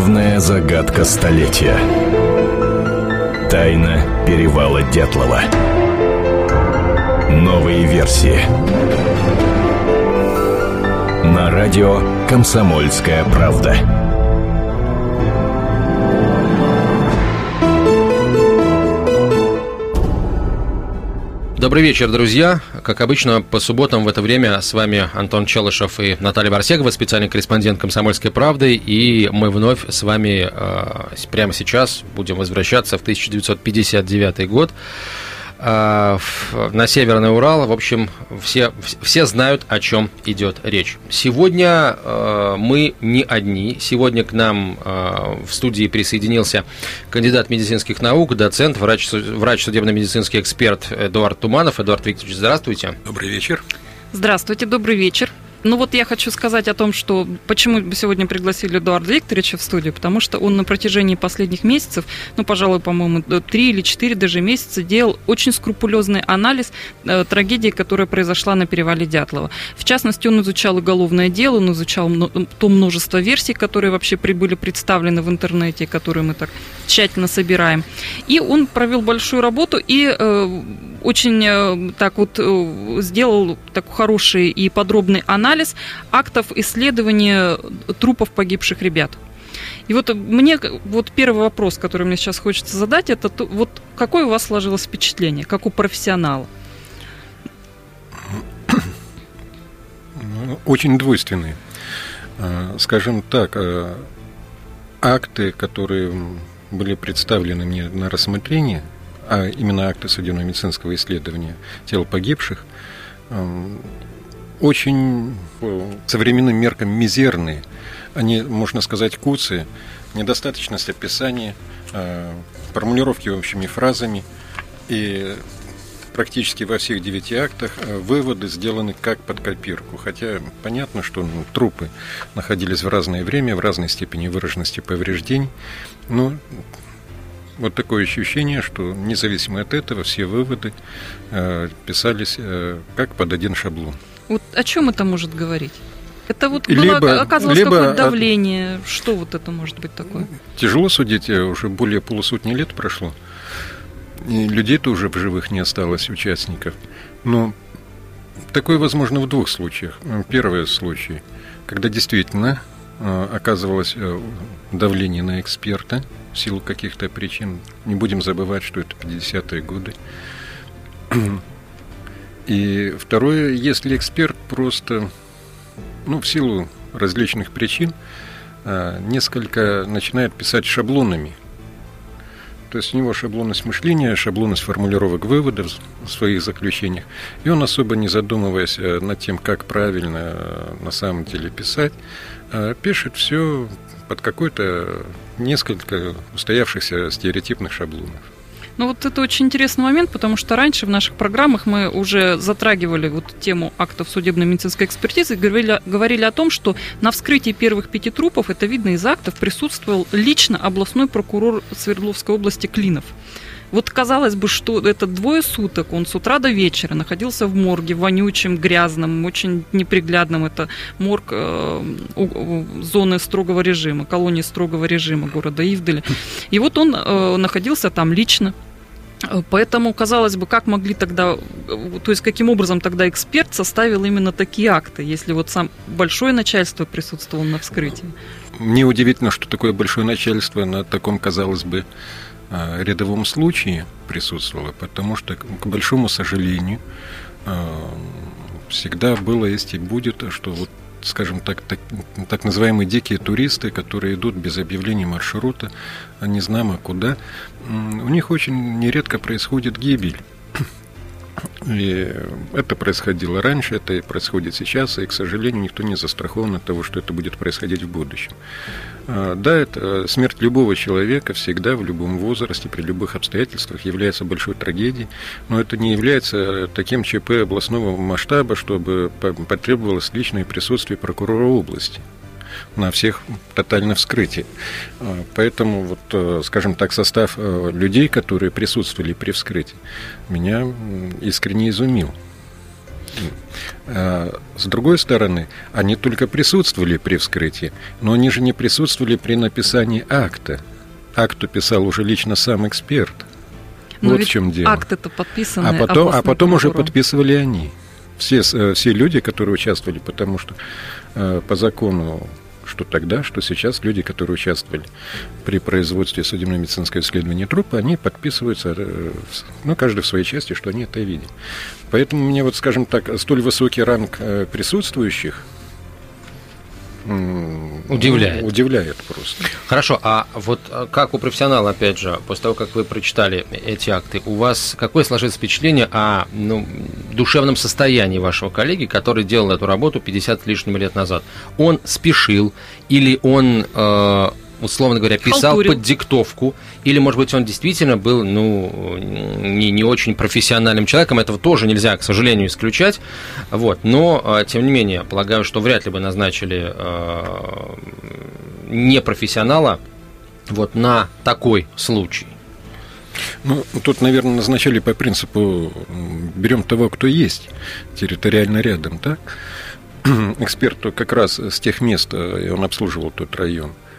Главная загадка столетия. Тайна перевала Дятлова. Новые версии. На радио «Комсомольская правда». Добрый вечер, друзья. Как обычно, по субботам в это время с вами Антон Челышев и Наталья Барсегова, специальный корреспондент «Комсомольской правды». И мы вновь с вами э, прямо сейчас будем возвращаться в 1959 год. А, на Северный Урал. В общем, все, все знают, о чем идет речь. Сегодня э, мы не одни. Сегодня к нам э, в студии присоединился кандидат медицинских наук, доцент, врач, врач судебно-медицинский эксперт Эдуард Туманов. Эдуард Викторович, здравствуйте. Добрый вечер. Здравствуйте, добрый вечер. Ну вот я хочу сказать о том, что почему сегодня пригласили Эдуарда Викторовича в студию, потому что он на протяжении последних месяцев, ну, пожалуй, по-моему, три или четыре даже месяца делал очень скрупулезный анализ э, трагедии, которая произошла на перевале Дятлова. В частности, он изучал уголовное дело, он изучал то множество версий, которые вообще прибыли представлены в интернете, которые мы так тщательно собираем. И он провел большую работу и э, очень э, так вот э, сделал такой хороший и подробный анализ актов исследования трупов погибших ребят. И вот мне вот первый вопрос, который мне сейчас хочется задать, это вот какое у вас сложилось впечатление, как у профессионала? Ну, очень двойственные. А, скажем так, а, акты, которые были представлены мне на рассмотрение – а именно акты судебно-медицинского исследования тел погибших, очень по современным меркам мизерные. Они, можно сказать, куцы, недостаточность описания, э, формулировки общими фразами. И практически во всех девяти актах э, выводы сделаны как под копирку. Хотя понятно, что ну, трупы находились в разное время, в разной степени выраженности повреждений. Но вот такое ощущение, что независимо от этого все выводы э, писались э, как под один шаблон. Вот о чем это может говорить? Это вот было, либо, оказывалось либо какое-то давление. От... Что вот это может быть такое? Тяжело судить, э, уже более полусотни лет прошло. И людей-то уже в живых не осталось, участников. Но такое возможно в двух случаях. Первый случай, когда действительно э, оказывалось э, давление на эксперта – в силу каких-то причин. Не будем забывать, что это 50-е годы. И второе, если эксперт просто, ну, в силу различных причин, а, несколько начинает писать шаблонами. То есть у него шаблонность мышления, шаблонность формулировок выводов в своих заключениях. И он, особо не задумываясь э, над тем, как правильно э, на самом деле писать, э, пишет все под какой-то несколько устоявшихся стереотипных шаблонов. Ну вот это очень интересный момент, потому что раньше в наших программах мы уже затрагивали вот тему актов судебно-медицинской экспертизы и говорили, говорили о том, что на вскрытии первых пяти трупов, это видно из актов, присутствовал лично областной прокурор Свердловской области Клинов. Вот казалось бы, что это двое суток, он с утра до вечера находился в морге, вонючем, грязном, очень неприглядном. Это морг э, зоны строгого режима, колонии строгого режима города Ивделя. И вот он э, находился там лично. Поэтому, казалось бы, как могли тогда, то есть каким образом тогда эксперт составил именно такие акты, если вот сам большое начальство присутствовало на вскрытии? Мне удивительно, что такое большое начальство на таком, казалось бы, Э, рядовом случае присутствовала, потому что, к большому сожалению, э, всегда было, есть и будет, что вот скажем так, так, так называемые дикие туристы, которые идут без объявления маршрута, не знамо куда, у них очень нередко происходит гибель. И это происходило раньше, это и происходит сейчас, и, к сожалению, никто не застрахован от того, что это будет происходить в будущем. А, да, это смерть любого человека всегда, в любом возрасте, при любых обстоятельствах является большой трагедией, но это не является таким ЧП областного масштаба, чтобы потребовалось личное присутствие прокурора области на всех тотально вскрытии. А, поэтому, вот, э, скажем так, состав э, людей, которые присутствовали при вскрытии, меня искренне изумил. А, с другой стороны, они только присутствовали при вскрытии, но они же не присутствовали при написании акта. Акту писал уже лично сам эксперт. Но вот в чем дело. акт это подписанный А потом, а потом уже подписывали они. Все, э, все люди, которые участвовали, потому что э, по закону, что тогда, что сейчас, люди, которые участвовали при производстве судебно-медицинского исследования трупа, они подписываются, э, ну, каждый в своей части, что они это видели. Поэтому мне, вот, скажем так, столь высокий ранг э, присутствующих Удивляет. ну, удивляет просто. Хорошо, а вот а, как у профессионала, опять же, после того, как вы прочитали эти акты, у вас какое сложилось впечатление о ну, душевном состоянии вашего коллеги, который делал эту работу 50 с лишним лет назад? Он спешил или он, э, условно говоря, писал Халтурил. под диктовку, или, может быть, он действительно был ну, не, не очень профессиональным человеком, этого тоже нельзя, к сожалению, исключать. Вот. Но, э, тем не менее, полагаю, что вряд ли бы назначили э, непрофессионала вот на такой случай. Ну, тут, наверное, назначали по принципу берем того, кто есть территориально рядом, так? Эксперту как раз с тех мест, э, и он обслуживал тот район, а,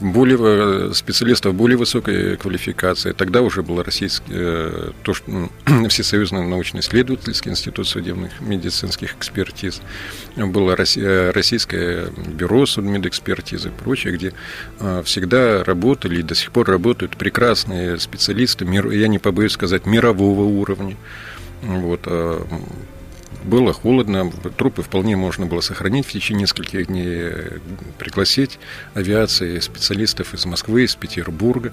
более э, специалистов более высокой квалификации. Тогда уже был российский, э, то, что, м, Всесоюзный научно-исследовательский институт судебных медицинских экспертиз, было Росси- э, российское бюро судмедэкспертизы и прочее, где э, всегда работали и до сих пор работают прекрасные специалисты, я не побоюсь сказать, мирового уровня. Вот, было холодно, трупы вполне можно было сохранить в течение нескольких дней, пригласить авиации специалистов из Москвы, из Петербурга,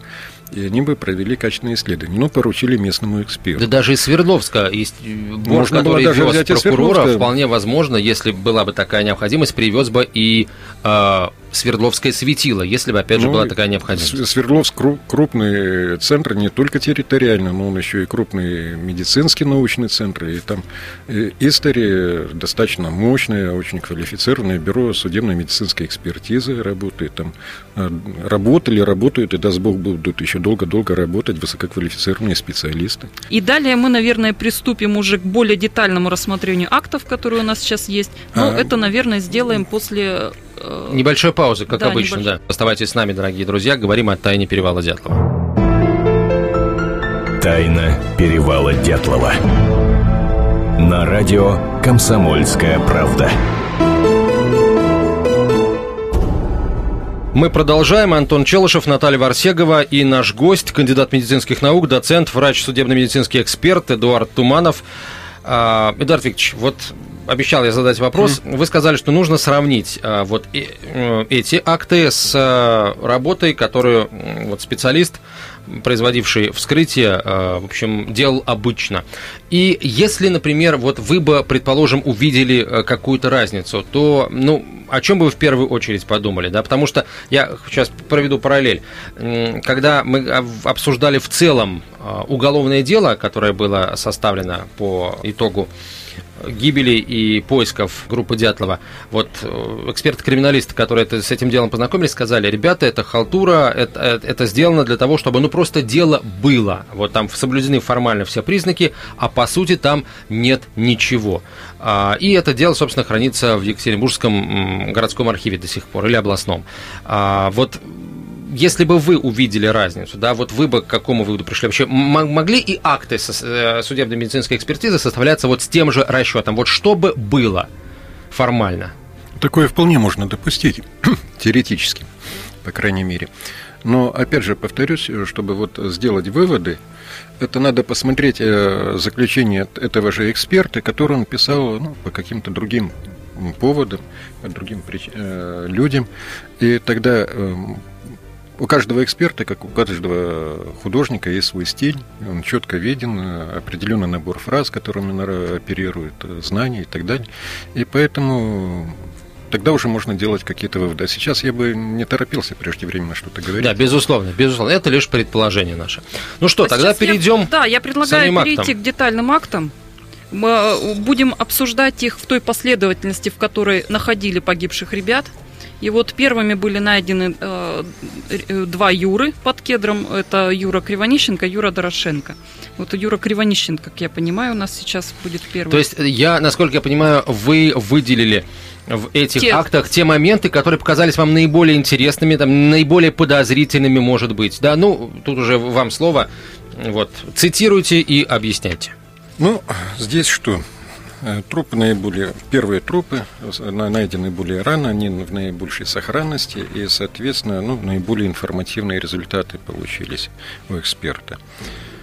и они бы провели качественные исследования, но поручили местному эксперту. Да даже из Свердловска, из борт, Можно который даже вез взять прокурора, вполне возможно, если была бы такая необходимость, привез бы и э, Свердловское светило, если бы, опять же, Ну, была такая необходимость. Свердловск кру- крупный центр не только территориально, но он еще и крупный медицинский научный центр. И там э, история достаточно мощное, очень квалифицированное бюро судебной медицинской экспертизы работает. Там э, работали, работают и, даст Бог, будут еще долго-долго работать высококвалифицированные специалисты. И далее мы, наверное, приступим уже к более детальному рассмотрению актов, которые у нас сейчас есть. Но А. это, наверное, сделаем после... э, Небольшой паузы, как Да, обычно, небольшой. да. Оставайтесь с нами, дорогие друзья, говорим о тайне перевала Дятлова. Тайна перевала Дятлова. На радио «Комсомольская правда». Мы продолжаем. Антон Челышев, Наталья Варсегова и наш гость, кандидат медицинских наук, доцент, врач, судебно-медицинский эксперт Эдуард Туманов. А, Эдуард Викторович, вот обещал я задать вопрос. Вы сказали, что нужно сравнить а, вот э- эти акты с а, работой, которую вот специалист, производивший вскрытие, а, в общем, делал обычно. И если, например, вот вы бы, предположим, увидели э, какую-то разницу, то, ну, о чем бы вы в первую очередь подумали, да? Потому что я сейчас проведу параллель. Когда мы об- обсуждали в целом а, уголовное дело, которое было составлено по итогу гибели и поисков группы Дятлова. Вот э, эксперты-криминалисты, которые с этим делом познакомились, сказали, ребята, это халтура, это, это- это сделано для того, чтобы ну просто дело было. Вот там соблюдены формально все признаки, а по сути там нет ничего. А, И это дело, собственно, хранится в Екатеринбургском городском архиве до сих пор или областном. А, Вот если бы вы увидели разницу, да, вот вы бы к какому выводу пришли? Вообще, могли и акты э, судебно-медицинской экспертизы составляться вот с тем же расчетом? Вот что бы было формально? Такое вполне можно допустить, теоретически, по крайней мере. Но, опять же, повторюсь, чтобы вот сделать выводы, это надо посмотреть э, заключение этого же эксперта, который он писал ну, по каким-то другим поводам, по другим прич- э, людям. И тогда эм, у каждого эксперта, как у каждого художника, есть свой стиль, он четко виден, определенный набор фраз, которыми он оперирует, знания и так далее. И поэтому тогда уже можно делать какие-то выводы. А сейчас я бы не торопился преждевременно что-то говорить. Да, безусловно, безусловно. Это лишь предположение наше. Ну что, А тогда сейчас я- перейдем. да, я предлагаю перейти актам. к детальным актам. Мы э, будем обсуждать их в той последовательности, в которой находили погибших ребят. И вот первыми были найдены э, э, два Юры под кедром. Это Юра Кривонищенко, Юра Дорошенко. Вот Юра Кривонищенко, как я понимаю, у нас сейчас будет первый. То есть я, насколько я понимаю, вы выделили в этих те... актах те моменты, которые показались вам наиболее интересными, там, наиболее подозрительными, может быть. Да, ну, тут уже вам слово. Вот, цитируйте и объясняйте. Ну, здесь что? Э, трупы наиболее, первые трупы найдены более рано, они в наибольшей сохранности, и, соответственно, ну, наиболее информативные результаты получились у эксперта.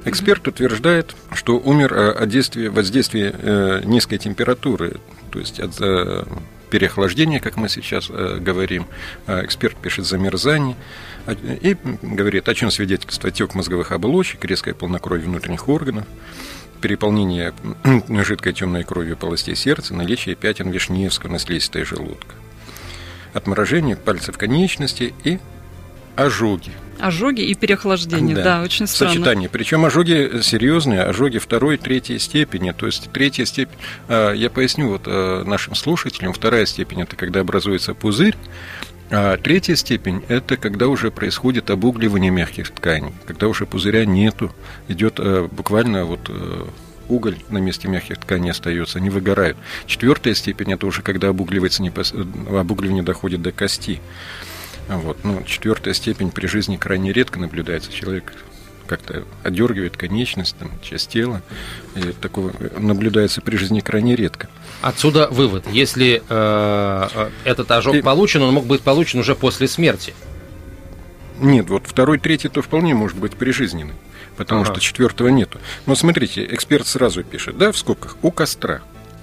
Эксперт утверждает, что умер э, от действия, воздействия э, низкой температуры, то есть от переохлаждения, как мы сейчас говорим. Эксперт пишет замерзание и говорит, о чем свидетельствует отек мозговых оболочек, резкое полнокровие внутренних органов, переполнение жидкой темной кровью полостей сердца, наличие пятен Вишневского на слизистой желудка, отморожение пальцев конечности и ожоги. Ожоги и переохлаждение, да, да очень странно. Сочетание. Причем ожоги серьезные, ожоги второй, третьей степени. То есть третья степень, а, я поясню вот а, нашим слушателям, вторая степень это когда образуется пузырь, а третья степень – это когда уже происходит обугливание мягких тканей, когда уже пузыря нету, идет э, буквально вот э, уголь на месте мягких тканей остается, они выгорают. Четвертая степень – это уже когда обугливается, непос... Э, обугливание доходит до кости. Вот. Ну, четвертая степень при жизни крайне редко наблюдается. Человек как-то отдергивает конечность, там, часть тела. И такого наблюдается при жизни крайне редко. Отсюда вывод. Если э, э, этот ожог и... получен, он мог быть получен уже после смерти. Нет, вот второй, третий то вполне может быть прижизненный, потому ага. что четвертого нету. Но смотрите, эксперт сразу пишет, да, в скобках, у костра.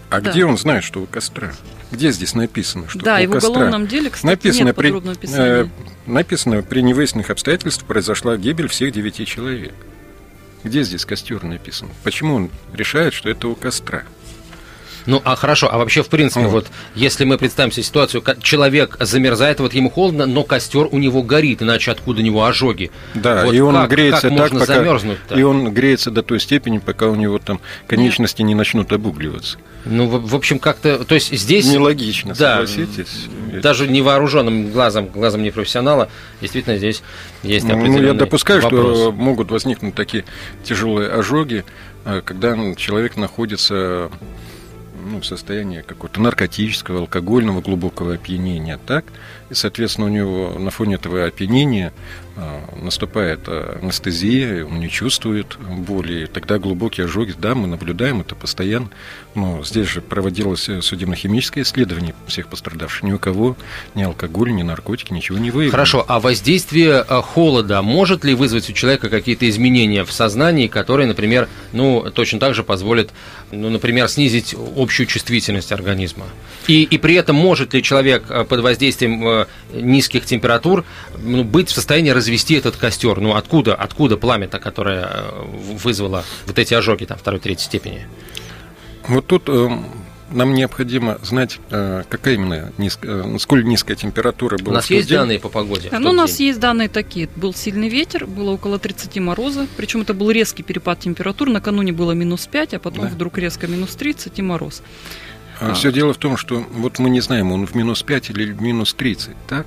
А да. где он знает, что у костра? Где здесь написано, что да, у и в костра? уголовном деле, кстати, написано нет при, э, написано, при невыясненных обстоятельствах произошла гибель всех девяти человек. Где здесь костер написан? Почему он решает, что это у костра? Ну, а хорошо, а вообще, в принципе, вот, вот если мы представим себе ситуацию, человек замерзает, вот ему холодно, но костер у него горит, иначе откуда у него ожоги? Да, вот и он как, греется как так, можно пока, замерзнуть-то? и он греется до той степени, пока у него там конечности Нет. не начнут обугливаться. Ну, в, в общем, как-то, то есть здесь... Нелогично, да, согласитесь. Даже невооруженным глазом, глазом непрофессионала, действительно здесь есть Ну, я допускаю, вопрос. что могут возникнуть такие тяжелые ожоги, э, когда человек находится ну, состояние какого-то наркотического, алкогольного глубокого опьянения, так? И, соответственно, у него на фоне этого опьянения наступает а, анестезия, он не чувствует боли, и тогда глубокие ожоги, да, мы наблюдаем это постоянно, но здесь же проводилось э, судебно-химическое исследование всех пострадавших, ни у кого ни алкоголь, ни наркотики, ничего не выявлено. Хорошо, а воздействие э, холода может ли вызвать у человека какие-то изменения в сознании, которые, например, ну, точно так же позволят, ну, например, снизить общую чувствительность организма? И, и при этом может ли человек э, под воздействием низких температур ну, быть в состоянии развести этот костер? Ну, откуда, откуда пламя-то, которое э, вызвало вот эти ожоги там второй, третьей степени? Вот тут э, нам необходимо знать, э, какая именно низкая, э, сколь низкая температура была. У нас есть день. данные по погоде? Да, ну, у нас день. есть данные такие. Был сильный ветер, было около 30 мороза, причем это был резкий перепад температур. Накануне было минус 5, а потом да. вдруг резко минус 30 и мороз. А. Все дело в том, что вот мы не знаем, он в минус 5 или в минус 30, так?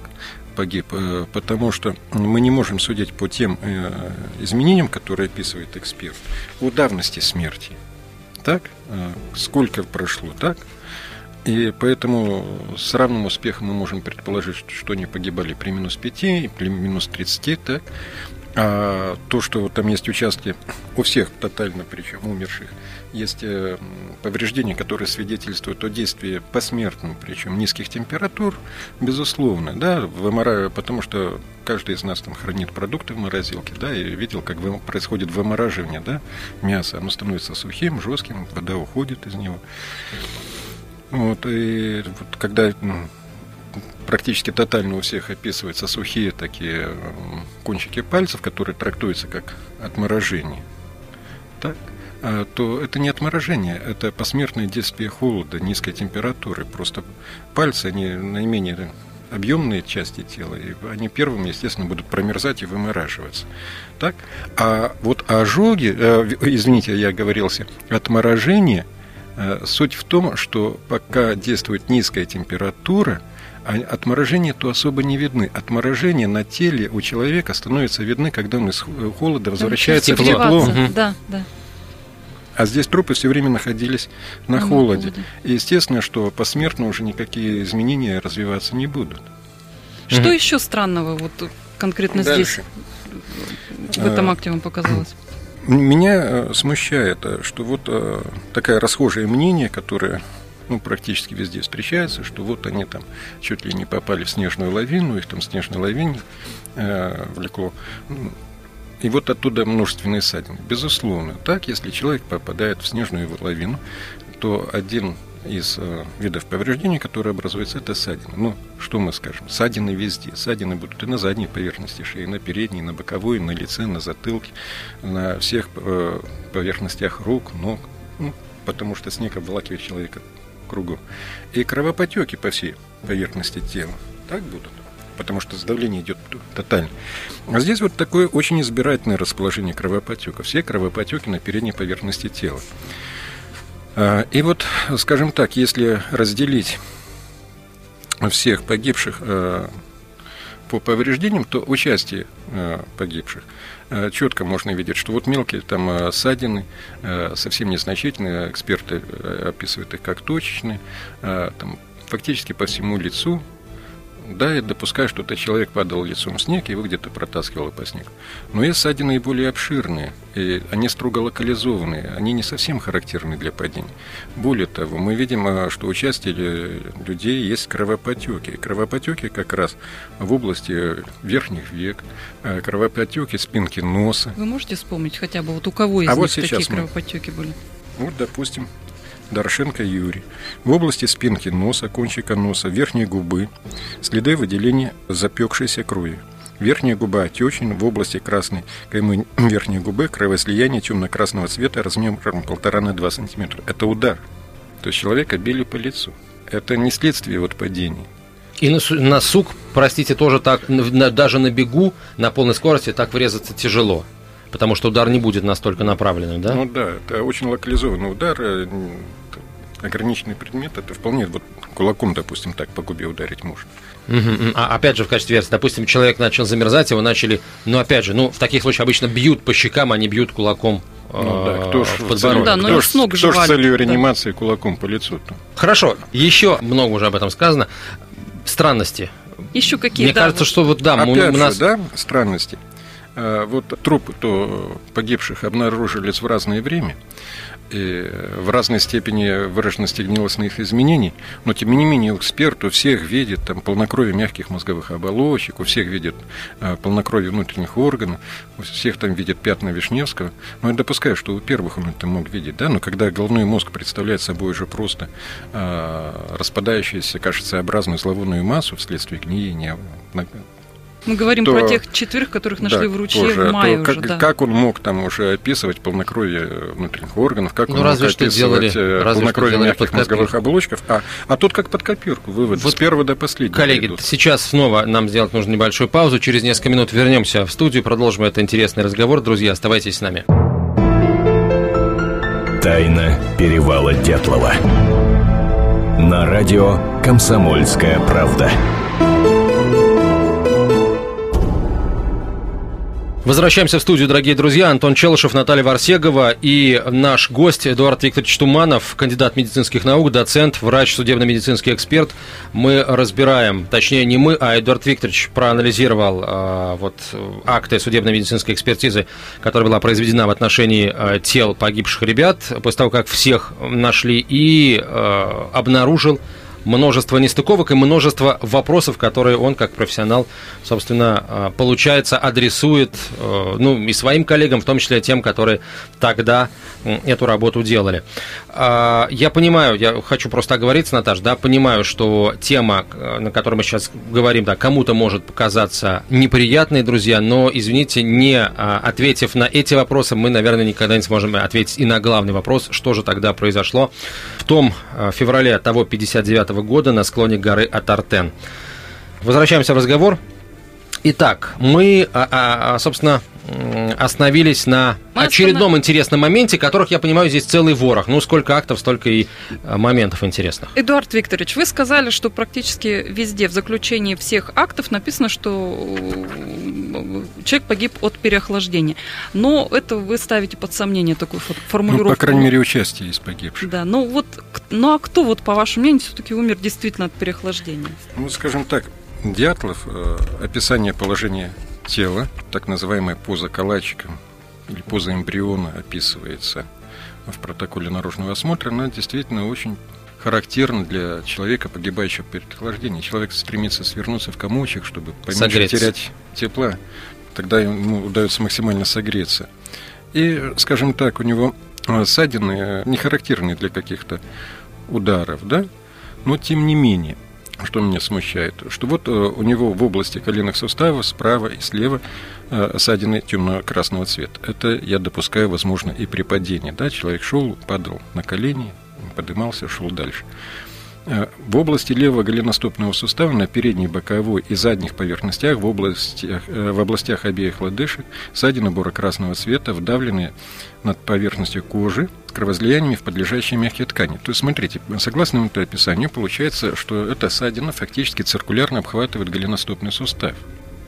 Погиб, э, потому что мы не можем судить по тем э, изменениям, которые описывает эксперт, о давности смерти. Так? Э, сколько прошло, так? И поэтому с равным успехом мы можем предположить, что они погибали при минус 5 и при минус 30, так? А то, что там есть участки у всех тотально, причем умерших, есть э, повреждения, которые свидетельствуют о действии посмертном, причем низких температур, безусловно, да, вымора... потому что каждый из нас там хранит продукты в морозилке, да, и видел, как происходит вымораживание, да, мяса, оно становится сухим, жестким, вода уходит из него. Вот, и вот когда практически тотально у всех описываются сухие такие кончики пальцев, которые трактуются как отморожение. Так? А, то это не отморожение, это посмертное действие холода, низкой температуры. Просто пальцы, они наименее объемные части тела, и они первыми, естественно, будут промерзать и вымораживаться. Так? А вот ожоги, э, извините, я оговорился, отморожение – Э, суть в том, что пока действует низкая температура, а отморожения то особо не видны. Отморожения на теле у человека становятся видны, когда он из холода возвращается в тепло. Да, да. А здесь трупы все время находились на, на холоде. холоде. И естественно, что посмертно уже никакие изменения развиваться не будут. Что еще странного вот конкретно Дальше. здесь в этом акте вам показалось? Меня э, смущает, э, что вот э, такое расхожее мнение, которое ну, практически везде встречается, что вот они там чуть ли не попали в снежную лавину, их там снежной лавине э, влекло. И вот оттуда множественные ссадины. Безусловно, так, если человек попадает в снежную лавину, то один из э, видов повреждений, которые образуются, это ссадины. Ну, что мы скажем? Ссадины везде. Ссадины будут и на задней поверхности шеи, и на передней, на боковой, на лице, на затылке, на всех э, поверхностях рук, ног. Ну, потому что снег обволакивает человека кругом. И кровопотеки по всей поверхности тела. Так будут потому что давление идет тотально. А здесь вот такое очень избирательное расположение кровопотека. Все кровопотеки на передней поверхности тела. А, и вот, скажем так, если разделить всех погибших а, по повреждениям, то участие а, погибших четко можно видеть, что вот мелкие там ссадины, совсем незначительные, эксперты описывают их как точечные, там, фактически по всему лицу да, я допускаю, что этот человек падал лицом в снег, и его где-то протаскивало по снегу. Но есть ссадины более обширные, и они строго локализованные, они не совсем характерны для падения. Более того, мы видим, а, что у части людей есть кровопотеки. Кровопотеки как раз в области верхних век, а, кровопотеки спинки носа. Вы можете вспомнить хотя бы вот у кого из а них вот такие мы... кровопотеки были? Вот, допустим, Дорошенко Юрий. В области спинки носа, кончика носа, верхней губы следы выделения запекшейся крови. Верхняя губа отечен в области красной каймы верхней губы кровоизлияние темно-красного цвета размером полтора на два сантиметра. Это удар. То есть человека били по лицу. Это не следствие вот падения. И на, сук, простите, тоже так, даже на бегу, на полной скорости так врезаться тяжело. Потому что удар не будет настолько направленным, да? Ну да, это очень локализованный удар. Э, ограниченный предмет, это вполне вот кулаком, допустим, так по губе ударить можно. А опять же, в качестве версии, допустим, человек начал замерзать, его начали, ну опять же, ну в таких случаях обычно бьют по щекам, а не бьют кулаком ну, да, кто ж, в подбородок. Да, но кто, ж, с ног кто ж с целью реанимации да. кулаком по лицу -то? Хорошо, еще много уже об этом сказано. Странности. Еще какие? Мне да, кажется, вот. что вот да, Опять у, у нас... же, да, странности. А, вот трупы то погибших обнаружились в разное время в разной степени выраженности гнилостных изменений, но тем не менее эксперт у всех видит там, полнокровие мягких мозговых оболочек, у всех видит э, полнокровие внутренних органов, у всех там видит пятна Вишневского. Но я допускаю, что у первых он это мог видеть, да, но когда головной мозг представляет собой уже просто э, распадающуюся кашицеобразную зловонную массу вследствие гниения, мы говорим то, про тех четверых, которых нашли да, в ручье тоже, в мае то, уже. Как, да. как он мог там уже описывать полнокровие внутренних органов, как ну, он разве мог что делали, э, разве полнокровие что мягких мозговых оболочков, а, а тут как под копирку, вывод вот, с первого до последнего. Коллеги, идут. сейчас снова нам сделать нужно небольшую паузу, через несколько минут вернемся в студию, продолжим этот интересный разговор. Друзья, оставайтесь с нами. Тайна перевала Дятлова. На радио «Комсомольская правда». Возвращаемся в студию, дорогие друзья. Антон Челышев, Наталья Варсегова и наш гость Эдуард Викторович Туманов, кандидат медицинских наук, доцент, врач, судебно-медицинский эксперт. Мы разбираем, точнее не мы, а Эдуард Викторович проанализировал э, вот акты судебно-медицинской экспертизы, которая была произведена в отношении э, тел погибших ребят, после того, как всех нашли, и э, обнаружил множество нестыковок и множество вопросов, которые он, как профессионал, собственно, а, получается, адресует, э, ну, и своим коллегам, в том числе тем, которые тогда эту работу делали. А, я понимаю, я хочу просто оговориться, Наташ, да, понимаю, что тема, на которой мы сейчас говорим, да, кому-то может показаться неприятной, друзья, но, извините, не а, ответив на эти вопросы, мы, наверное, никогда не сможем ответить и на главный вопрос, что же тогда произошло в том феврале того 59 года на склоне горы Атартен. Возвращаемся в разговор. Итак, мы, а, а, а, собственно, остановились на Мы очередном останов... интересном моменте, которых, я понимаю, здесь целый ворох. Ну, сколько актов, столько и э, моментов интересных. Эдуард Викторович, вы сказали, что практически везде в заключении всех актов написано, что э, человек погиб от переохлаждения. Но это вы ставите под сомнение такую формулировку. Ну, по крайней мере, участие есть погибших. Да, ну вот, ну а кто, вот по вашему мнению, все-таки умер действительно от переохлаждения? Ну, скажем так, Дятлов, э, описание положения тела, так называемая поза калачика или поза эмбриона описывается в протоколе наружного осмотра, она действительно очень характерна для человека, погибающего при охлаждении. Человек стремится свернуться в комочек, чтобы поменьше Согреться. терять тепла. Тогда ему удается максимально согреться. И, скажем так, у него э, ссадины не характерны для каких-то ударов, да? Но тем не менее – что меня смущает, что вот э, у него в области коленных суставов справа и слева э, ссадины темно-красного цвета. Это я допускаю, возможно, и при падении. Да? Человек шел, падал на колени, поднимался, шел дальше. Э, в области левого голеностопного сустава на передней, боковой и задних поверхностях, в областях, в областях обеих лодыжек, ссадины буро-красного цвета, вдавленные над поверхностью кожи, кровоизлияниями в подлежащие мягкие ткани. То есть, смотрите, согласно этому описанию, получается, что эта ссадина фактически циркулярно обхватывает голеностопный сустав.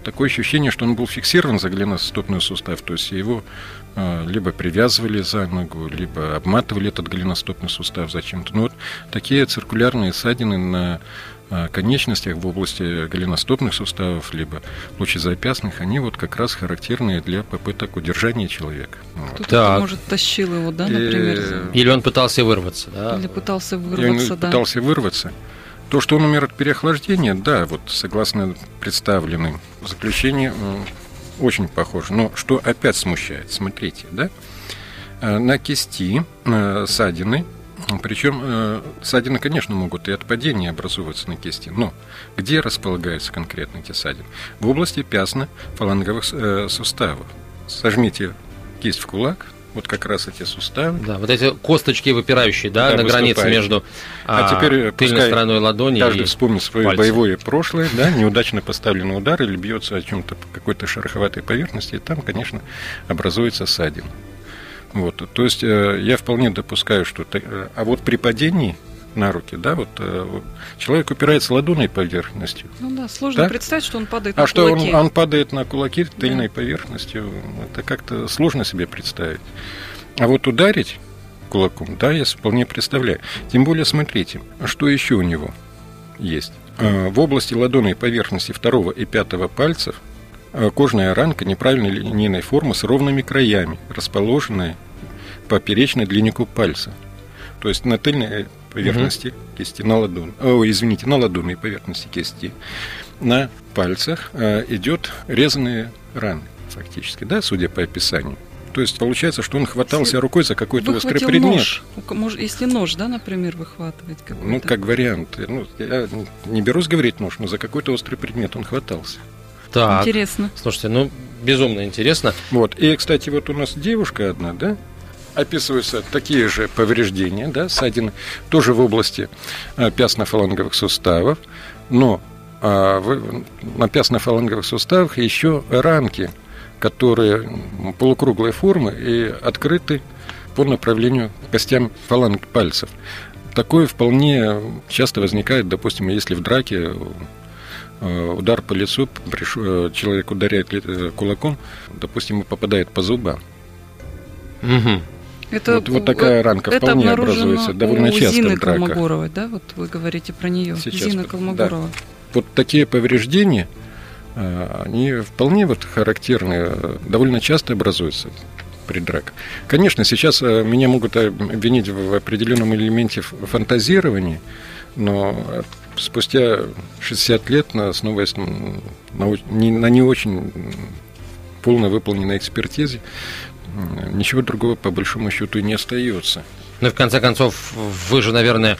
Такое ощущение, что он был фиксирован за голеностопный сустав, то есть его э, либо привязывали за ногу, либо обматывали этот голеностопный сустав зачем-то. Но ну, вот такие циркулярные ссадины на а, конечностях в области голеностопных суставов, либо лучезапястных, они вот как раз характерны для попыток удержания человека. Кто-то, так. может, тащил его, да, например? Или он пытался вырваться, да? Или пытался вырваться, Или да. пытался вырваться. То, что он умер от переохлаждения, да, вот согласно представленным заключениям, очень похоже. Но что опять смущает, смотрите, да, а, на кисти а, ссадины причем э, ссадины, конечно, могут и от падения образовываться на кисти, но где располагаются конкретно эти ссадины? В области пясно-фаланговых э, суставов. Сожмите кисть в кулак, вот как раз эти суставы. Да, вот эти косточки выпирающие, да, да на границе между а, а теперь тыльной стороной ладони каждый и вспомнит свое пальцем. боевое прошлое, да, неудачно поставленный удар или бьется о чем-то какой-то шероховатой поверхности, и там, конечно, образуется ссадина. Вот, то есть э, я вполне допускаю, что... Э, а вот при падении на руки, да, вот э, человек упирается ладонной поверхностью. Ну да, сложно так? представить, что он падает а на что кулаки. Он, он падает на кулаки тыльной да. поверхностью, это как-то сложно себе представить. А вот ударить кулаком, да, я вполне представляю. Тем более, смотрите, что еще у него есть. В области ладонной поверхности второго и пятого пальцев кожная ранка неправильной линейной формы с ровными краями, расположенная по поперечной длиннику пальца. То есть на тыльной поверхности угу. кисти, на ладони, о, извините, на ладонной поверхности кисти, на пальцах э, идет резанные раны фактически, да, судя по описанию. То есть получается, что он хватался рукой за какой-то острый предмет. Нож. Может, если нож, да, например, выхватывать какой-то. Ну, как вариант. Ну, я не берусь говорить нож, но за какой-то острый предмет он хватался. Так. Интересно. Слушайте, ну, безумно интересно. Вот. И, кстати, вот у нас девушка одна, да, описываются такие же повреждения, да, ссадины, тоже в области а, пястно-фаланговых суставов, но а, на пястно-фаланговых суставах еще ранки, которые полукруглой формы и открыты по направлению к костям фаланг пальцев. Такое вполне часто возникает, допустим, если в драке Э, удар по лицу, э, человек ударяет э, кулаком, допустим, попадает по зубам. Угу. Это, вот, вот такая ранка это вполне образуется довольно часто Зины в драках. Да? Вот вы говорите про нее. Сейчас, Зина Колмогорова. Да. Вот такие повреждения, они вполне вот характерны, довольно часто образуются при драках. Конечно, сейчас меня могут обвинить в определенном элементе фантазирования, но спустя 60 лет на основываясь на, на не очень полно выполненной экспертизе, ничего другого по большому счету и не остается. Ну и в конце концов, вы же, наверное,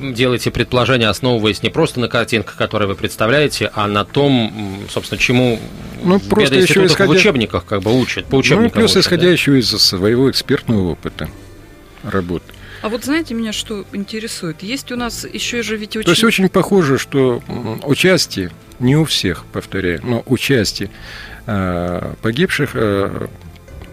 делаете предположение, основываясь не просто на картинках, которые вы представляете, а на том, собственно, чему ну, просто еще исходя... в учебниках как бы учат, по учебникам Ну, плюс учат, исходя да? еще из своего экспертного опыта работы. А вот знаете, меня что интересует? Есть у нас еще же ведь очень... То есть очень похоже, что участие, не у всех, повторяю, но участие погибших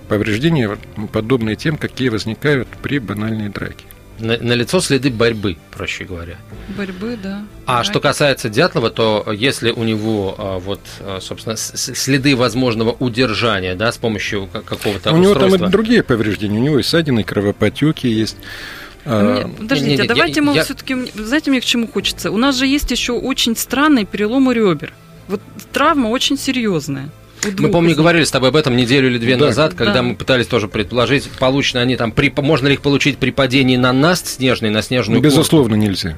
повреждения, подобные тем, какие возникают при банальной драке. На, на лицо следы борьбы, проще говоря. Борьбы, да. А Драки. что касается Дятлова, то если у него а, вот, а, собственно, следы возможного удержания, да, с помощью какого-то У него там и другие повреждения, у него и ссадины, кровопотеки есть. А, Мне, подождите, не, не, давайте я, мы я... все-таки, знаете, мне к чему хочется? У нас же есть еще очень странные переломы ребер. Вот травма очень серьезная. Мы, помню, говорили с тобой об этом неделю или две да. назад, когда да. мы пытались тоже предположить, получены они там, при, можно ли их получить при падении на наст снежный, на снежную ну, Безусловно, корку? нельзя.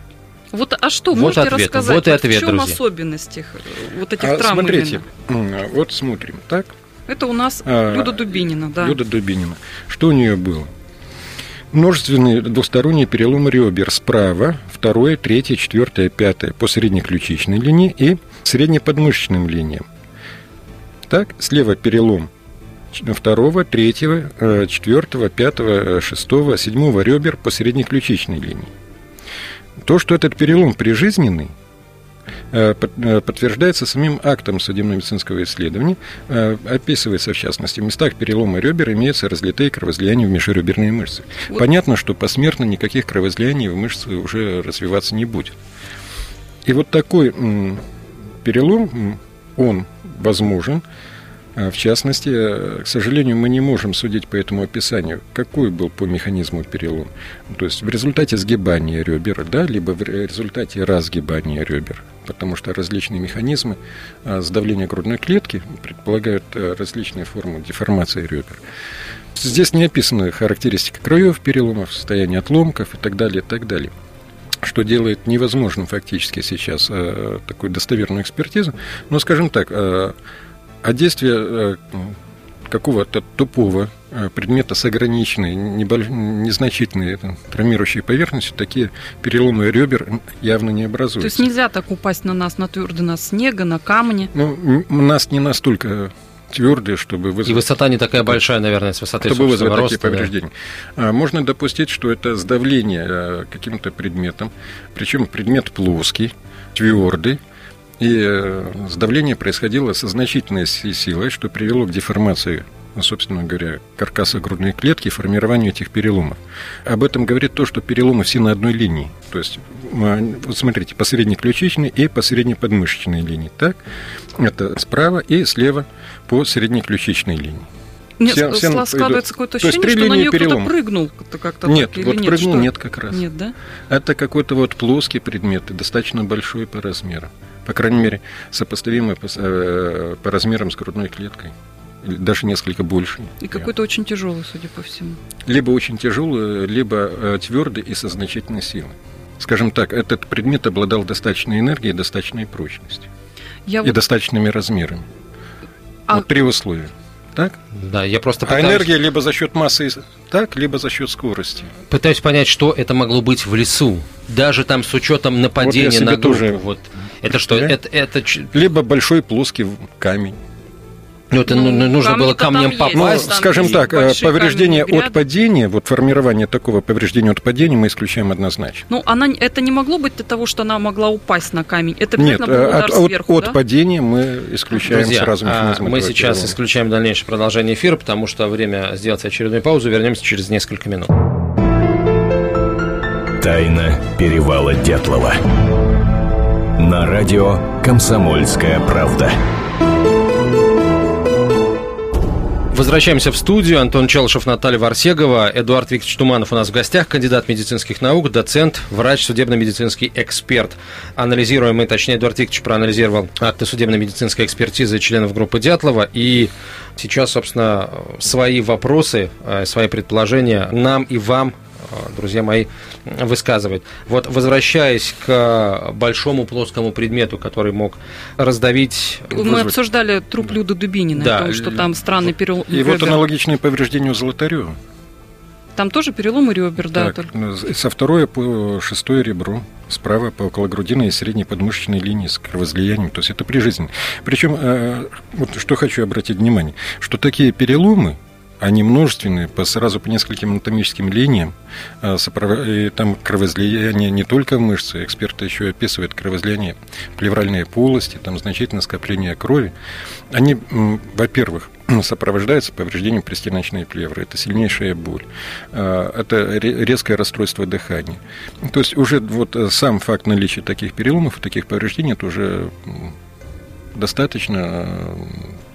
Вот, а что, вот можете ответ, рассказать, вот и ответ, в чем друзья. особенность их, вот этих а, травм? Смотрите, именно? вот смотрим, так? Это у нас а, Люда Дубинина, да. Люда Дубинина. Что у нее было? Множественные двусторонние переломы ребер справа, второе, третье, четвертое, пятое по среднеключичной линии и среднеподмышечным линиям. Так, слева перелом второго, третьего, э, четвертого, пятого, э, шестого, седьмого ребер по среднеключичной линии. То, что этот перелом прижизненный, э, подтверждается самим актом судебно-медицинского исследования, описывается, в частности, в местах перелома ребер имеются разлитые кровоизлияния в межреберные мышцы. Вот. Понятно, что посмертно никаких кровоизлияний в мышцы уже развиваться не будет. И вот такой перелом, он возможен. А, в частности, э, к сожалению, мы не можем судить по этому описанию, какой был по механизму перелом. То есть в результате сгибания ребер, да, либо в результате разгибания ребер, потому что различные механизмы а, сдавления грудной клетки предполагают э, различные формы деформации ребер. Здесь не описаны характеристики краев переломов, состояние отломков и так далее, и так далее что делает невозможным фактически сейчас э, такую достоверную экспертизу. Но, скажем так, э, а действие э, какого-то тупого э, предмета с ограниченной, небольш... незначительной это, травмирующей поверхностью, такие переломы ребер явно не образуются. То есть нельзя так упасть на нас, на твердый на снега, на камни? Ну, нас не настолько твердые, чтобы вызвать... И высота не такая большая, наверное, с высоты Чтобы вызвать роста, такие повреждения. Да. Можно допустить, что это сдавление э, каким-то предметом, причем предмет плоский, твердый, и э, сдавление происходило со значительной силой, что привело к деформации собственно говоря, каркаса грудной клетки и формированию этих переломов. Об этом говорит то, что переломы все на одной линии. То есть, вот смотрите, по среднеключичной и по среднеподмышечной линии. Так? Это справа и слева по среднеключичной линии. Нет, все, все складывается какое-то ощущение, есть, что на нее кто-то прыгнул как-то Нет, так, вот нет, прыгнул что? нет как раз. Нет, да? Это какой-то вот плоский предмет, достаточно большой по размерам. По крайней мере, сопоставимый по, э, по размерам с грудной клеткой даже несколько больше. И какой-то очень тяжелый, судя по всему. Либо очень тяжелый, либо э, твердый и со значительной силой. Скажем так, этот предмет обладал достаточной энергией, достаточной прочностью Я и вот... достаточными размерами. А... Вот три условия. Так? Да, я просто пытаюсь... А энергия либо за счет массы так, либо за счет скорости. Пытаюсь понять, что это могло быть в лесу. Даже там с учетом нападения вот на группу. Тоже... Вот. Это что? Это, это... Либо большой плоский камень. Ну, это ну, нужно было камнем попасть. Ну, скажем так, э, повреждение от падения, вот формирование такого повреждения от падения мы исключаем однозначно. Ну, она, это не могло быть для того, что она могла упасть на камень. Это Нет, был удар от, сверху, от, да? от падения мы исключаем Друзья, сразу механизм. А мы сейчас перелома. исключаем дальнейшее продолжение эфира, потому что время сделать очередную паузу. Вернемся через несколько минут. Тайна перевала Дятлова. На радио «Комсомольская правда». Возвращаемся в студию. Антон Челышев, Наталья Варсегова, Эдуард Викторович Туманов у нас в гостях, кандидат медицинских наук, доцент, врач, судебно-медицинский эксперт. Анализируем мы, точнее, Эдуард Викторович проанализировал акты судебно-медицинской экспертизы членов группы Дятлова. И сейчас, собственно, свои вопросы, э, свои предположения нам и вам друзья мои, высказывать. Вот возвращаясь к большому плоскому предмету, который мог раздавить... Мы вызвать... обсуждали труп Люды Дубинина, да. о том, что там странный перелом. И вот аналогичные повреждения у Золотарева. Там тоже переломы ребер, да? Так, ну, со второе по шестое ребро, справа по окологрудиной и средней подмышечной линии с кровоизлиянием. То есть это при жизни. Причем, э, вот что хочу обратить внимание, что такие переломы, они множественные, по, сразу по нескольким анатомическим линиям. А, и там кровоизлияние не только мышцы, эксперты еще описывают кровоизлияние плевральной полости, там значительное скопление крови. Они, во-первых, сопровождаются повреждением пристеночной плевры. Это сильнейшая боль. А, это резкое расстройство дыхания. То есть уже вот э, сам факт наличия таких переломов, таких повреждений, это уже достаточно,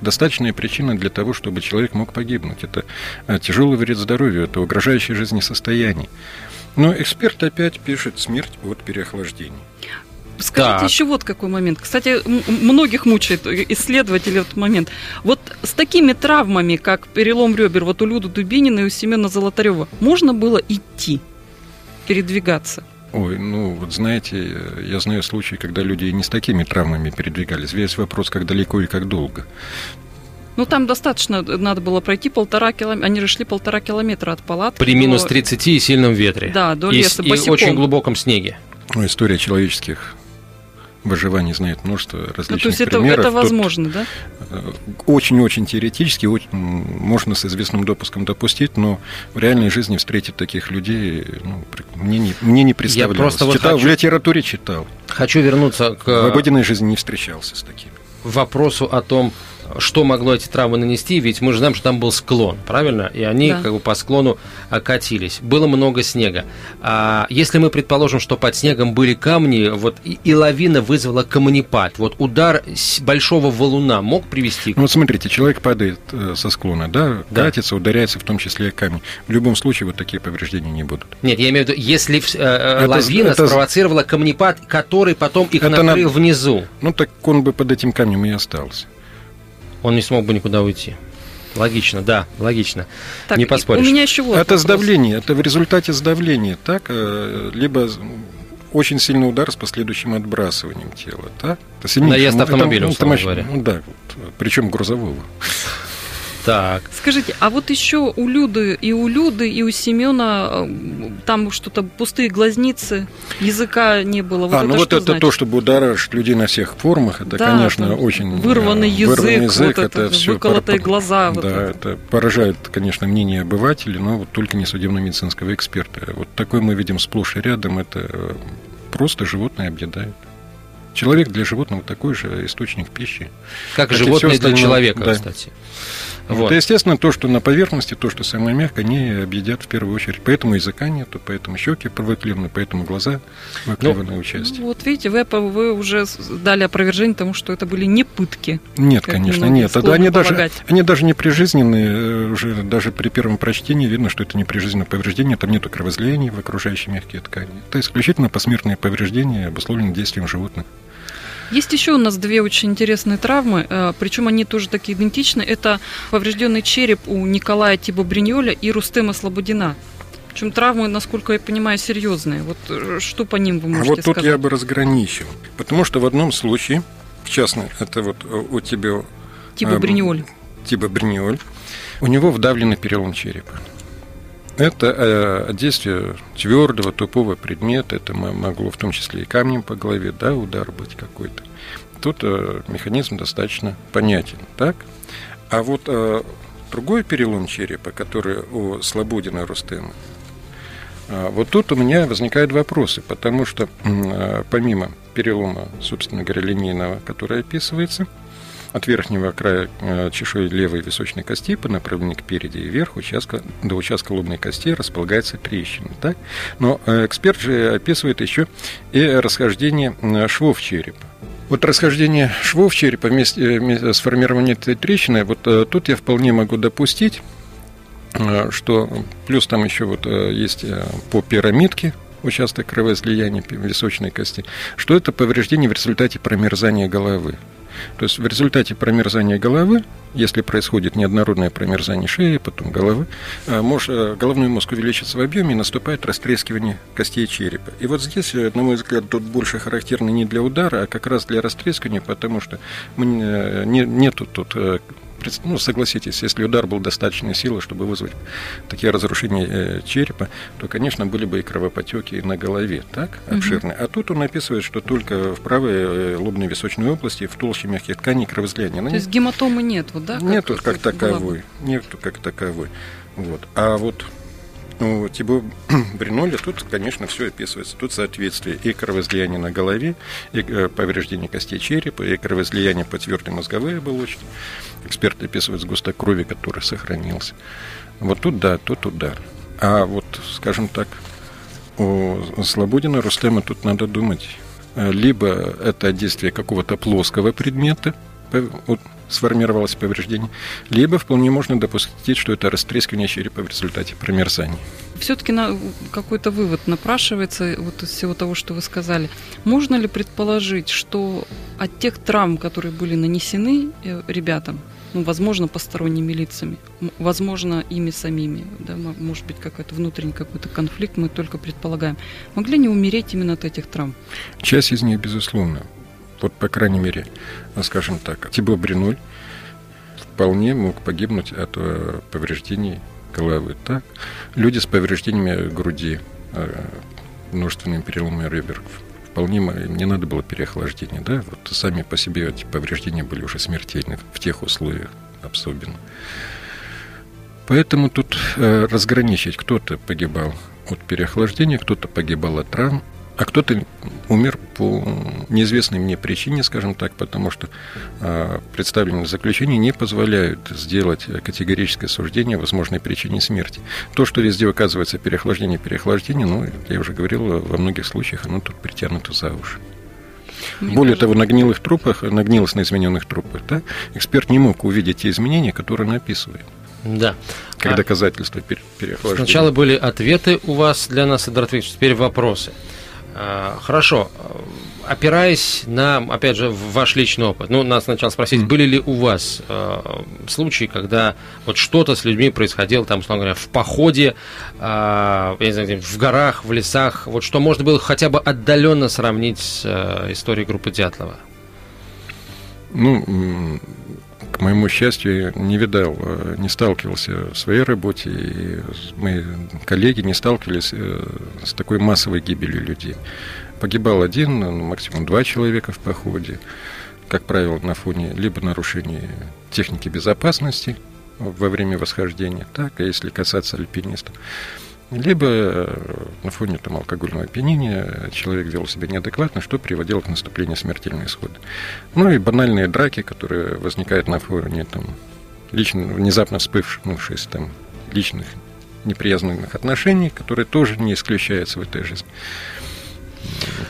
достаточная причина для того, чтобы человек мог погибнуть. Это э, тяжелый вред здоровью, это угрожающее жизни состояние. Но эксперт опять пишет смерть от переохлаждения. Скажите так. еще вот какой момент. Кстати, многих мучает исследователи этот момент. Вот с такими травмами, как перелом ребер, вот у Люды Дубинина и у Семена Золотарева, можно было идти, передвигаться? Ой, ну вот знаете, я знаю случаи, когда люди не с такими травмами передвигались. Весь вопрос, как далеко и как долго. Ну, там достаточно надо было пройти полтора километра. Они же шли полтора километра от палатки. При до... минус 30 и сильном ветре. Да, до леса, и, и очень глубоком снеге. Ну, история человеческих выживания знает множество различных ну, то есть примеров. Это, это возможно, Тут да? Э, очень-очень теоретически, очень, можно с известным допуском допустить, но в реальной жизни встретить таких людей ну, мне, не, мне не представлялось. Я просто читал, вот хочу, в литературе читал. Хочу вернуться к... В обыденной жизни не встречался с такими. Вопросу о том, что могло эти травмы нанести, ведь мы же знаем, что там был склон, правильно? И они да. как бы по склону катились. Было много снега. А если мы предположим, что под снегом были камни, вот и, и лавина вызвала камнепад, вот удар большого валуна мог привести? Ну вот смотрите, человек падает э, со склона, да, да, катится, ударяется, в том числе и камень. В любом случае вот такие повреждения не будут. Нет, я имею в виду, если э, э, это, лавина это... спровоцировала камнепад, который потом их это накрыл на... внизу. Ну так он бы под этим камнем и остался он не смог бы никуда уйти. Логично, да, логично. Так, не поспоришь. У меня еще вот это вопрос. сдавление, это в результате сдавления, так? Э, либо очень сильный удар с последующим отбрасыванием тела, так? Это Наезд автомобиля, условно говоря. Ну, да, причем грузового. Так. Скажите, а вот еще у Люды и у Люды, и у Семена э, там что-то пустые глазницы, языка не было. Вот а, ну вот это значит? то, что будоражит людей на всех формах, это, да, конечно, очень... Вырванный язык, вырванный язык вот это, это все выколотые пор... глаза. Да, вот это. это поражает, конечно, мнение обывателей, но вот только не судебно-медицинского эксперта. Вот такой мы видим сплошь и рядом, это э, просто животное объедает. Человек для животного такой же источник пищи. Как, как животное для человека, да. кстати. Вот. Это, естественно, то, что на поверхности, то, что самое мягкое, они объедят в первую очередь. Поэтому языка нету, поэтому щеки выклеваны, поэтому глаза выклеваны ну, участие. Вот видите, вы, вы уже дали опровержение тому, что это были не пытки. Нет, конечно, нет. Тогда они даже, они даже не прижизненные, э, уже даже при первом прочтении видно, что это не прижизненное повреждение, там нету кровоизлияний в окружающие мягкие ткани. Это исключительно посмертные повреждения, обусловленные действием животных. Есть еще у нас две очень интересные травмы, э, причем они тоже такие идентичны. Это поврежденный череп у Николая Тиба Бриньоля и Рустема Слободина. Причем травмы, насколько я понимаю, серьезные. Вот э, что по ним вы можете сказать? Вот тут я бы разграничил. Потому что в одном случае, в частности, это вот у тебя... Тиба Бриниоль. Тиба Бриниоль. У него вдавленный перелом черепа. Это э, действие твердого, тупого предмета, это могло в том числе и камнем по голове, да, удар быть какой-то. Тут э, механизм достаточно понятен, так? А вот э, другой перелом черепа, который у Слободина Рустема, э, вот тут у меня возникают вопросы, потому что э, помимо перелома, собственно говоря, линейного, который описывается – от верхнего края э, чешуи левой височной кости по направлению к переди и вверх участка, до участка лобной кости располагается трещина. Так? Но э, эксперт же описывает еще и расхождение швов черепа. Вот расхождение швов черепа вместе, с формированием этой трещины, вот э, тут я вполне могу допустить, что плюс там еще вот есть по пирамидке участок кровоизлияния височной кости, что это повреждение в результате промерзания головы. То есть в результате промерзания головы, если происходит неоднородное промерзание шеи, потом головы, э, может, э, головной мозг увеличится в объеме и наступает растрескивание костей черепа. И вот здесь, э, на мой взгляд, тут больше характерно не для удара, а как раз для растрескивания, потому что не, нету тут ну, согласитесь, если удар был достаточной силы, чтобы вызвать такие разрушения э, черепа, то, конечно, были бы и кровопотеки на голове, так, обширные. Угу. А тут он описывает, что только в правой э, лобной височной области, в толще мягких тканей кровоизлияния. То есть гематомы нет, вот, да? Нету как, как таковой, нету как таковой. Вот. А вот у Тибо Бриноля тут, конечно, все описывается. Тут соответствие и кровоизлияние на голове, и э, повреждение костей черепа, и кровоизлияние по твердой мозговой оболочке. Эксперт описывает сгусток крови, который сохранился. Вот тут да, тут удар. А вот, скажем так, у Слободина, Рустема тут надо думать. Либо это действие какого-то плоского предмета, сформировалось повреждение, либо вполне можно допустить, что это растрескивание черепа в результате промерзания. Все-таки на какой-то вывод напрашивается вот из всего того, что вы сказали. Можно ли предположить, что от тех травм, которые были нанесены э, ребятам, ну, возможно, посторонними лицами, возможно, ими самими, да, может быть, какой-то внутренний какой-то конфликт, мы только предполагаем, могли не умереть именно от этих травм? Часть из них, безусловно вот, по крайней мере, скажем так, Тибо Бринуль вполне мог погибнуть от э, повреждений головы. Так? Люди с повреждениями груди, э, множественными переломами ребер, вполне не надо было переохлаждения. Да? Вот сами по себе эти повреждения были уже смертельны в тех условиях особенно. Поэтому тут э, разграничить, кто-то погибал от переохлаждения, кто-то погибал от травм, а кто-то умер по неизвестной мне причине, скажем так, потому что э, представленные заключения не позволяют сделать категорическое суждение о возможной причине смерти. То, что везде указывается переохлаждение, переохлаждение, ну, я уже говорил, во многих случаях оно тут притянуто за уши. Мне Более кажется... того, на гнилых трупах, на гнилостно измененных трупах, да, эксперт не мог увидеть те изменения, которые он описывает. Да. Как а... доказательство переохлаждения. Сначала были ответы у вас для нас, Эдуард Викторович, теперь вопросы. А, хорошо. Опираясь на, опять же, ваш личный опыт, ну, нас сначала спросить, были ли у вас э, случаи, когда вот что-то с людьми происходило, там, условно говоря, в походе, э, я не знаю, в горах, в лесах, вот что можно было хотя бы отдаленно сравнить с э, историей группы Дятлова? Ну, к моему счастью, не видал, э, не сталкивался в своей работе, и мои коллеги не сталкивались э, с такой массовой гибелью людей. Погибал один, ну, максимум два человека в походе, как правило, на фоне либо нарушения техники безопасности во время восхождения, так, а если касаться альпинистов, либо э, на фоне там, алкогольного опьянения человек вел себя неадекватно, что приводило к наступлению смертельного исхода. Ну и банальные драки, которые возникают на фоне там, лично, внезапно вспыхнувшись там, личных неприязненных отношений, которые тоже не исключаются в этой жизни.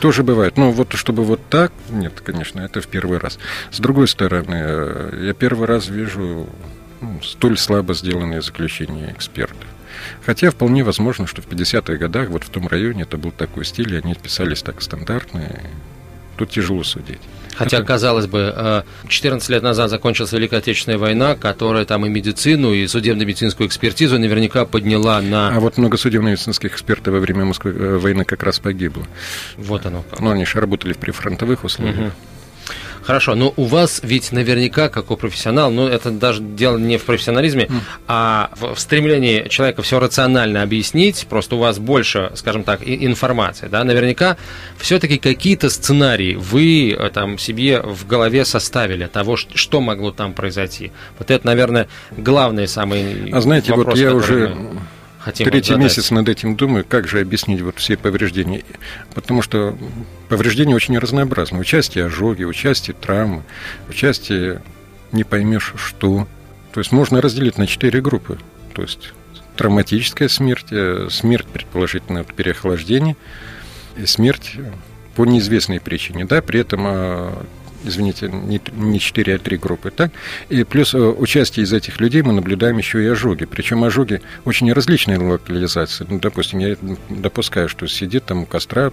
Тоже бывает. Но вот чтобы вот так, нет, конечно, это в первый раз. С другой стороны, э, я первый раз вижу ну, столь слабо сделанные заключения экспертов. Хотя вполне возможно, что в 50-х годах вот в том районе это был такой стиль, и они писались так стандартно. Тут тяжело судить. Хотя, это... казалось бы, 14 э, лет назад закончилась Великая Отечественная война, которая там и медицину, и судебно-медицинскую экспертизу наверняка подняла на... А вот много судебно-медицинских экспертов во время Москвы, э, войны как раз погибло. Вот оно как. Но они же работали при фронтовых условиях. Угу. Хорошо, но у вас ведь наверняка, как у профессионала, ну это даже дело не в профессионализме, mm. а в, стремлении человека все рационально объяснить, просто у вас больше, скажем так, информации, да, наверняка все-таки какие-то сценарии вы э, там себе в голове составили того, что могло там произойти. Вот это, наверное, главный самый А знаете, вопрос, вот я уже... Мы хотим Третий задать. месяц над этим думаю, как же объяснить вот все повреждения. Потому что повреждения очень разнообразны. Участие ожоги, участие травмы, участие не поймешь что. То есть можно разделить на четыре группы. То есть травматическая смерть, э, смерть, предположительно, от переохлаждения, и смерть по неизвестной причине. Да, при этом э, извините, не, не 4, а 3 группы, так? И плюс э, участие из этих людей мы наблюдаем еще и ожоги. Причем ожоги очень различные локализации. Ну, допустим, я допускаю, что сидит там у костра,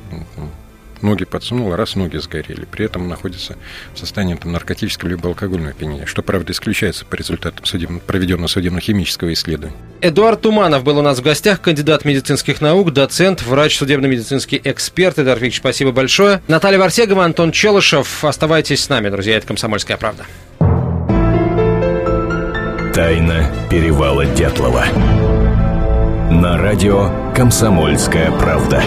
ноги подсунул, раз ноги сгорели. При этом находится в состоянии там, наркотического либо алкогольного опьянения, что, правда, исключается по результатам судебно, проведенного судебно-химического исследования. Эдуард Туманов был у нас в гостях, кандидат медицинских наук, доцент, врач, судебно-медицинский эксперт. Эдуард Викторович, спасибо большое. Наталья Варсегова, Антон Челышев. Оставайтесь с нами, друзья, это «Комсомольская правда». Тайна перевала Дятлова. На радио «Комсомольская правда».